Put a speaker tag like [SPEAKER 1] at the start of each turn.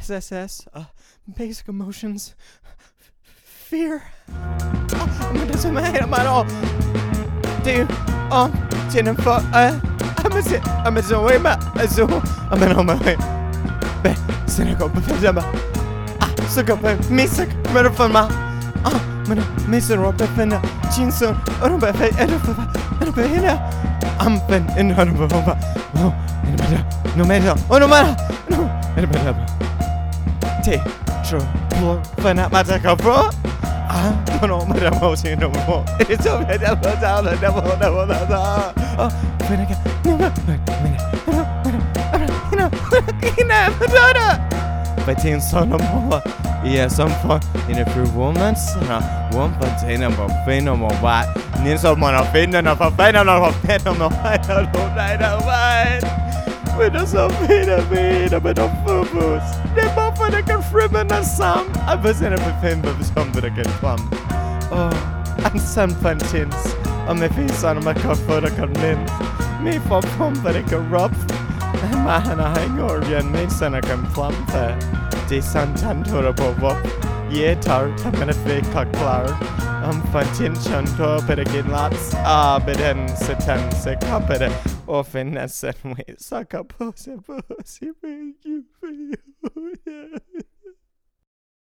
[SPEAKER 1] SSS, uh, basic emotions, f- fear. Oh, men det som är med då. Det är om tiden för, äh, men se, men så är med, så, men om jag be, sen jag kommer på det ah, jag missa, men då får man, ah, men då missar jag på finna, chinson, och då börjar jag, är det för, är det för hela, ampen, en hörn på hon bara, oh, no och no no, är det med det, te, tro, på, för när man tar på, ah, no, det, och det, och det, och det, ah, för när jag, no, men, men, Ina, madara! But in son of more, yeah, some fun in a few moments, one container of venom or what, needs someone of venom of a venom of a venom of I don't know, I don't know, With us of venom, venom, but of fubus. They both for the confirming and some. I was in a film of some that I can plumb. Oh, and some pantins. On my face on my cup for the convince. Me for pump, but it can rub. Mahana Hangorian Mason a kan planta De Santantora på vop Ye tar tamen fe kaklar Am fatin chanto pedagin lots Ah beden setan se kapede O finessen we pose pose Thank you for you